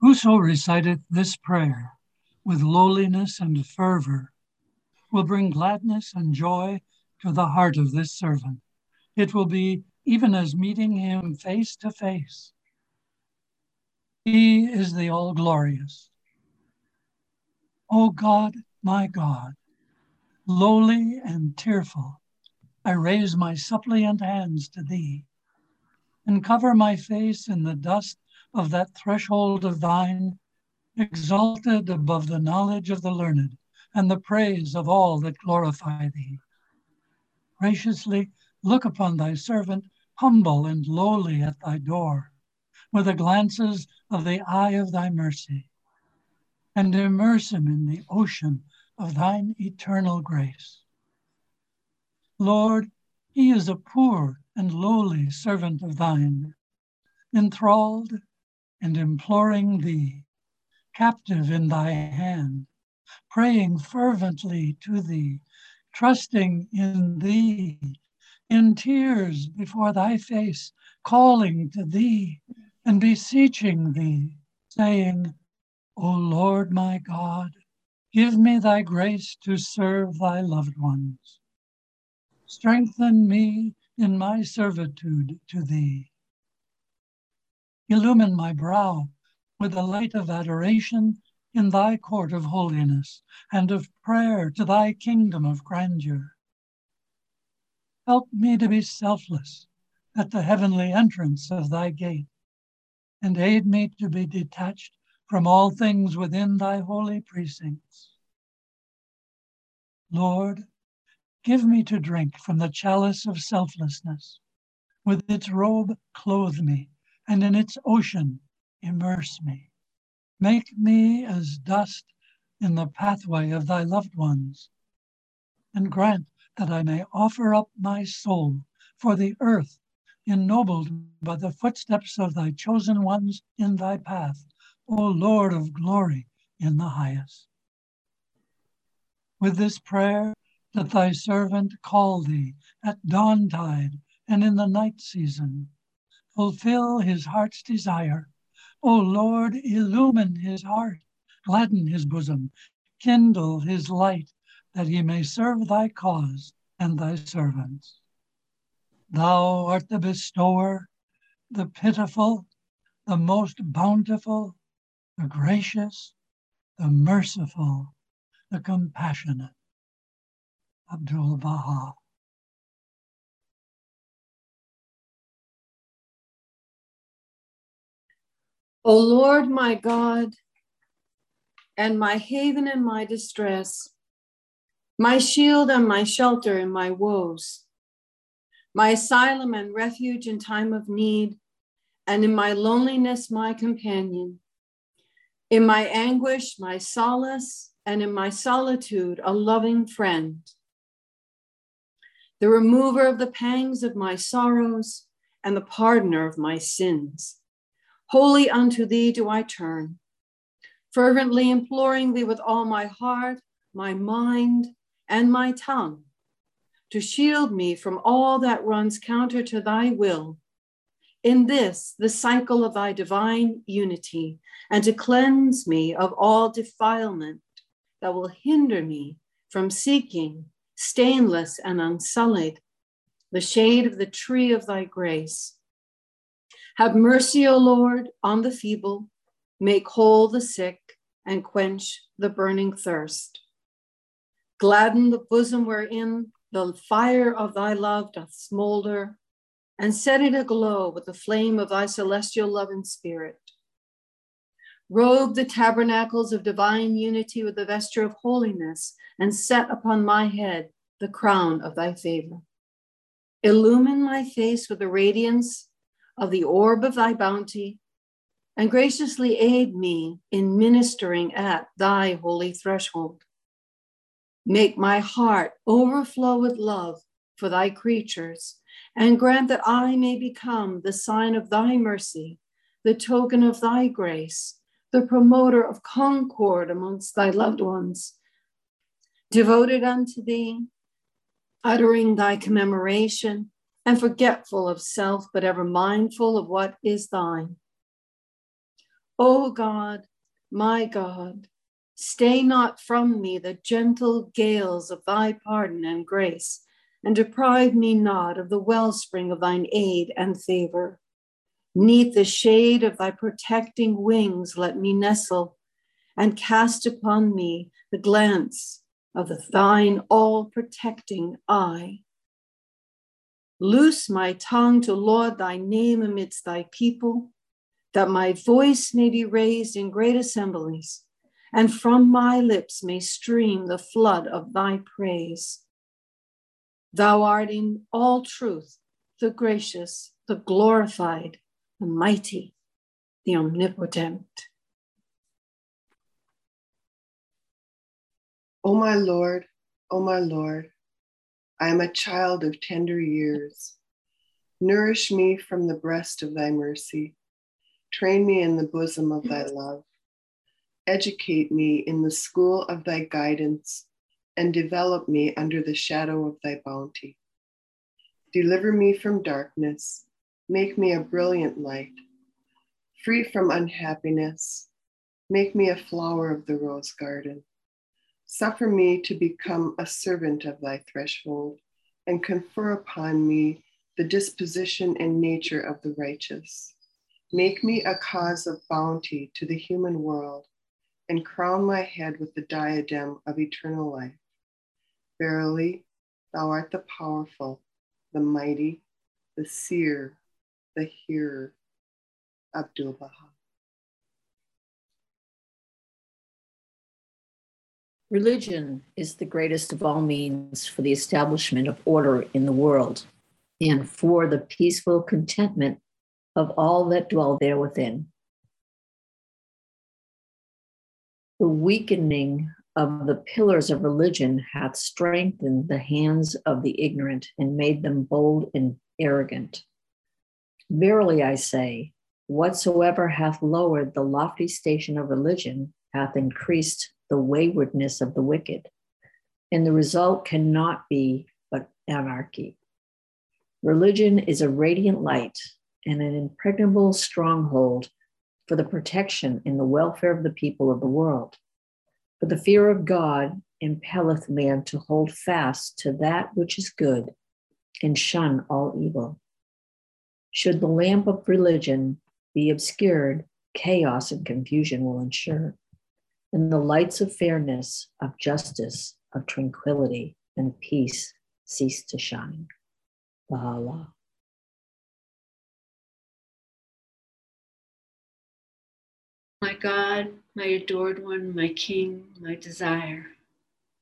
Whoso reciteth this prayer with lowliness and fervor will bring gladness and joy to the heart of this servant. It will be even as meeting him face to face. He is the all glorious. O God, my God, lowly and tearful, I raise my suppliant hands to thee and cover my face in the dust of that threshold of thine, exalted above the knowledge of the learned and the praise of all that glorify thee. Graciously look upon thy servant, humble and lowly at thy door, with the glances of the eye of thy mercy, and immerse him in the ocean of thine eternal grace. Lord, he is a poor and lowly servant of thine, enthralled and imploring thee, captive in thy hand, praying fervently to thee, trusting in thee, in tears before thy face, calling to thee and beseeching thee, saying, O Lord my God, give me thy grace to serve thy loved ones. Strengthen me in my servitude to thee. Illumine my brow with the light of adoration in thy court of holiness and of prayer to thy kingdom of grandeur. Help me to be selfless at the heavenly entrance of thy gate, and aid me to be detached from all things within thy holy precincts. Lord, Give me to drink from the chalice of selflessness. With its robe, clothe me, and in its ocean, immerse me. Make me as dust in the pathway of thy loved ones, and grant that I may offer up my soul for the earth, ennobled by the footsteps of thy chosen ones in thy path, O Lord of glory in the highest. With this prayer, that thy servant call thee at dawntide and in the night season. Fulfill his heart's desire. O Lord, illumine his heart, gladden his bosom, kindle his light, that he may serve thy cause and thy servants. Thou art the bestower, the pitiful, the most bountiful, the gracious, the merciful, the compassionate. Abdul Baha. O Lord my God, and my haven in my distress, my shield and my shelter in my woes, my asylum and refuge in time of need, and in my loneliness, my companion. In my anguish, my solace, and in my solitude, a loving friend the remover of the pangs of my sorrows and the pardoner of my sins. Wholly unto thee do I turn, fervently imploring thee with all my heart, my mind, and my tongue, to shield me from all that runs counter to thy will. In this, the cycle of thy divine unity, and to cleanse me of all defilement that will hinder me from seeking stainless and unsullied, the shade of the tree of thy grace. Have mercy, O Lord, on the feeble, make whole the sick, and quench the burning thirst. Gladden the bosom wherein the fire of thy love doth smolder, and set it aglow with the flame of thy celestial love and spirit. Robe the tabernacles of divine unity with the vesture of holiness, and set upon my head the crown of thy favor. Illumine my face with the radiance of the orb of thy bounty, and graciously aid me in ministering at thy holy threshold. Make my heart overflow with love for thy creatures, and grant that I may become the sign of thy mercy, the token of thy grace, the promoter of concord amongst thy loved ones. Devoted unto thee, uttering thy commemoration and forgetful of self, but ever mindful of what is thine. O God, my God, stay not from me the gentle gales of thy pardon and grace, and deprive me not of the wellspring of thine aid and favor. Neath the shade of thy protecting wings, let me nestle and cast upon me the glance of the thine all protecting eye. Loose my tongue to laud thy name amidst thy people, that my voice may be raised in great assemblies, and from my lips may stream the flood of thy praise. Thou art in all truth the gracious, the glorified, the mighty, the omnipotent. O my Lord, O my Lord, I am a child of tender years. Nourish me from the breast of thy mercy. Train me in the bosom of thy love. Educate me in the school of thy guidance and develop me under the shadow of thy bounty. Deliver me from darkness. Make me a brilliant light. Free from unhappiness. Make me a flower of the rose garden. Suffer me to become a servant of thy threshold, and confer upon me the disposition and nature of the righteous. Make me a cause of bounty to the human world, and crown my head with the diadem of eternal life. Verily, thou art the powerful, the mighty, the seer, the hearer. Abdul Baha. Religion is the greatest of all means for the establishment of order in the world and for the peaceful contentment of all that dwell there within. The weakening of the pillars of religion hath strengthened the hands of the ignorant and made them bold and arrogant. Verily I say, whatsoever hath lowered the lofty station of religion hath increased the waywardness of the wicked. And the result cannot be but anarchy. Religion is a radiant light and an impregnable stronghold for the protection and the welfare of the people of the world. But the fear of God impelleth man to hold fast to that which is good and shun all evil. Should the lamp of religion be obscured, chaos and confusion will ensure and the lights of fairness, of justice, of tranquility, and peace cease to shine. Baha'u'llah. My God, my adored one, my King, my desire,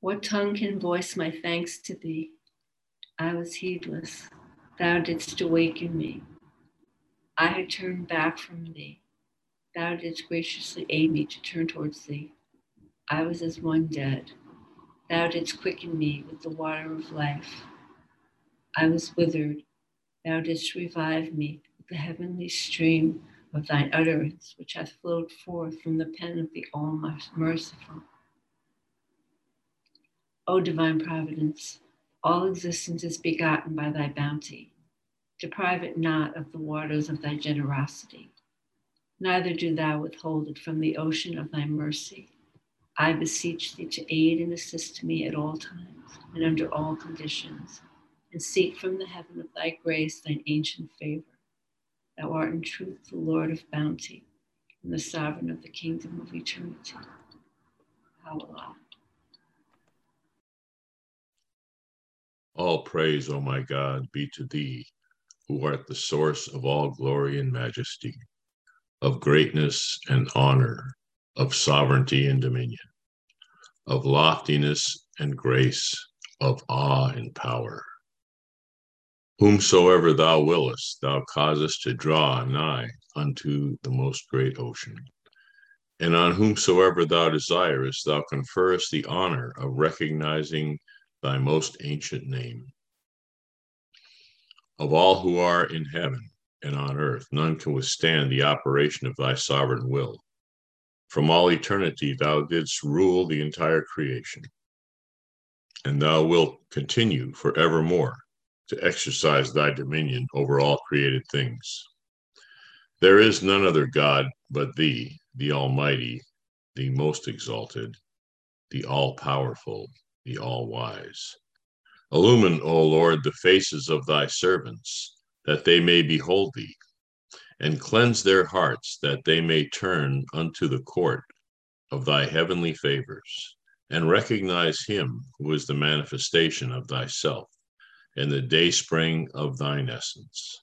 what tongue can voice my thanks to thee? I was heedless, thou didst awaken me. I had turned back from thee Thou didst graciously aid me to turn towards thee. I was as one dead. Thou didst quicken me with the water of life. I was withered. Thou didst revive me with the heavenly stream of thine utterance, which hath flowed forth from the pen of the All Merciful. O divine providence, all existence is begotten by thy bounty. Deprive it not of the waters of thy generosity neither do thou withhold it from the ocean of thy mercy. I beseech thee to aid and assist me at all times and under all conditions, and seek from the heaven of thy grace thine ancient favor. Thou art in truth the Lord of bounty and the sovereign of the kingdom of eternity. Allah. All praise, O my God, be to thee, who art the source of all glory and majesty of greatness and honor, of sovereignty and dominion, of loftiness and grace, of awe and power. Whomsoever thou willest, thou causest to draw nigh unto the most great ocean. And on whomsoever thou desirest, thou conferrest the honor of recognizing thy most ancient name. Of all who are in heaven, and on earth, none can withstand the operation of thy sovereign will. From all eternity, thou didst rule the entire creation, and thou wilt continue forevermore to exercise thy dominion over all created things. There is none other God but thee, the Almighty, the most exalted, the all powerful, the all wise. Illumine, O Lord, the faces of thy servants, that they may behold thee, and cleanse their hearts, that they may turn unto the court of thy heavenly favors, and recognize him who is the manifestation of thyself, and the dayspring of thine essence.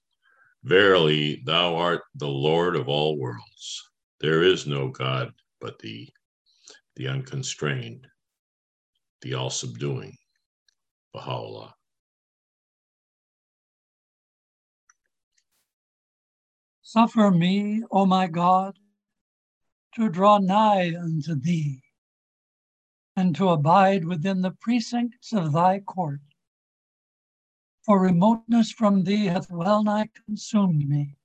Verily, thou art the Lord of all worlds. There is no God but thee, the unconstrained, the all subduing, Baha'u'llah. Suffer me, O my God, to draw nigh unto thee, and to abide within the precincts of thy court for remoteness from thee hath well nigh consumed me.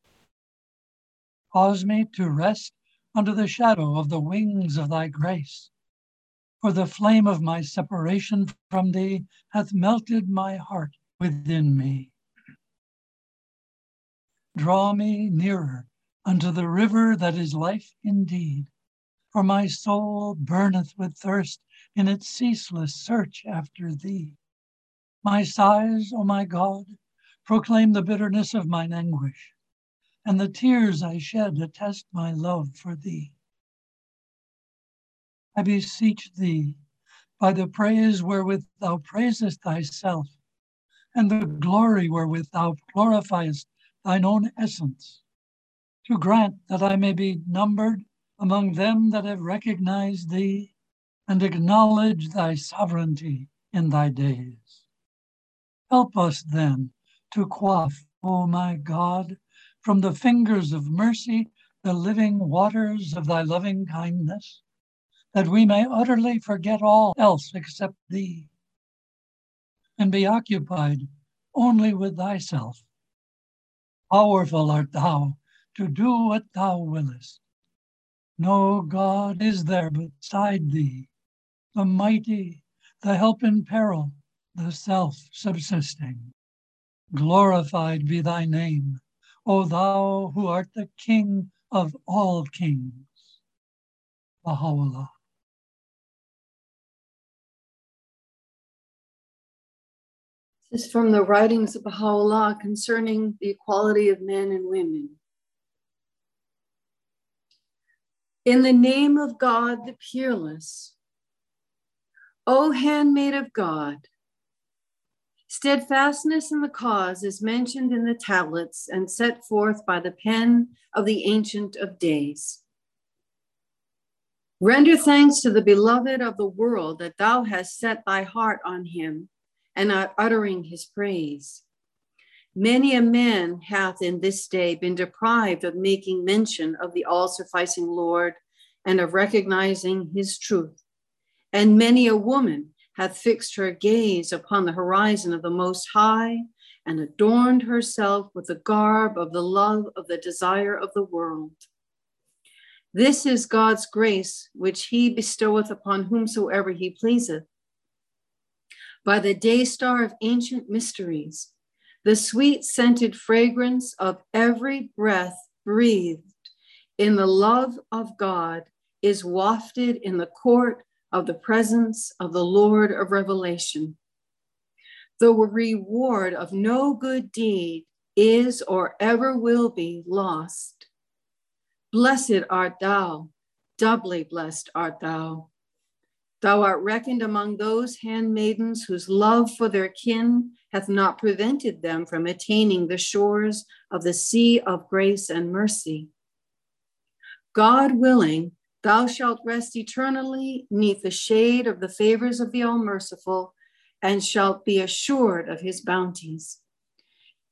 Cause me to rest under the shadow of the wings of thy grace, for the flame of my separation from thee hath melted my heart within me. Draw me nearer unto the river that is life indeed, for my soul burneth with thirst in its ceaseless search after thee. My sighs, O my God, proclaim the bitterness of mine anguish, and the tears I shed attest my love for thee. I beseech thee, by the praise wherewith thou praisest thyself, and the glory wherewith thou glorifiest thine own essence, to grant that I may be numbered among them that have recognized thee and acknowledge thy sovereignty in thy days. Help us then to quaff, O my God, from the fingers of mercy the living waters of thy loving kindness, that we may utterly forget all else except thee, and be occupied only with thyself. Powerful art thou to do what thou willest. No God is there beside thee, the mighty, the help in peril, the self subsisting. Glorified be thy name, O thou who art the King of all kings. Baha'u'llah. This is from the writings of Baha'u'llah concerning the equality of men and women. In the name of God the peerless, O handmaid of God, Steadfastness in the cause is mentioned in the tablets and set forth by the pen of the Ancient of Days. Render thanks to the beloved of the world that thou hast set thy heart on him and are uttering his praise. Many a man hath in this day been deprived of making mention of the all sufficing Lord and of recognizing his truth. And many a woman hath fixed her gaze upon the horizon of the Most High and adorned herself with the garb of the love of the desire of the world. This is God's grace, which he bestoweth upon whomsoever he pleaseth. By the day star of ancient mysteries, the sweet scented fragrance of every breath breathed in the love of God is wafted in the court of the presence of the Lord of Revelation. The reward of no good deed is or ever will be lost. Blessed art thou, doubly blessed art thou. Thou art reckoned among those handmaidens whose love for their kin hath not prevented them from attaining the shores of the sea of grace and mercy. God willing, Thou shalt rest eternally neath the shade of the favors of the All Merciful, and shalt be assured of his bounties.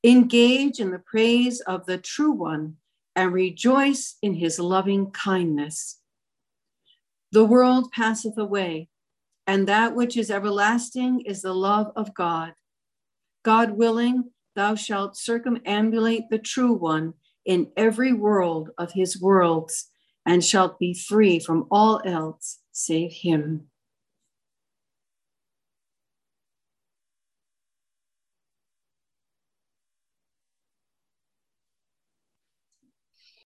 Engage in the praise of the True One, and rejoice in his loving kindness. The world passeth away, and that which is everlasting is the love of God. God willing, thou shalt circumambulate the True One in every world of his worlds and shalt be free from all else save him.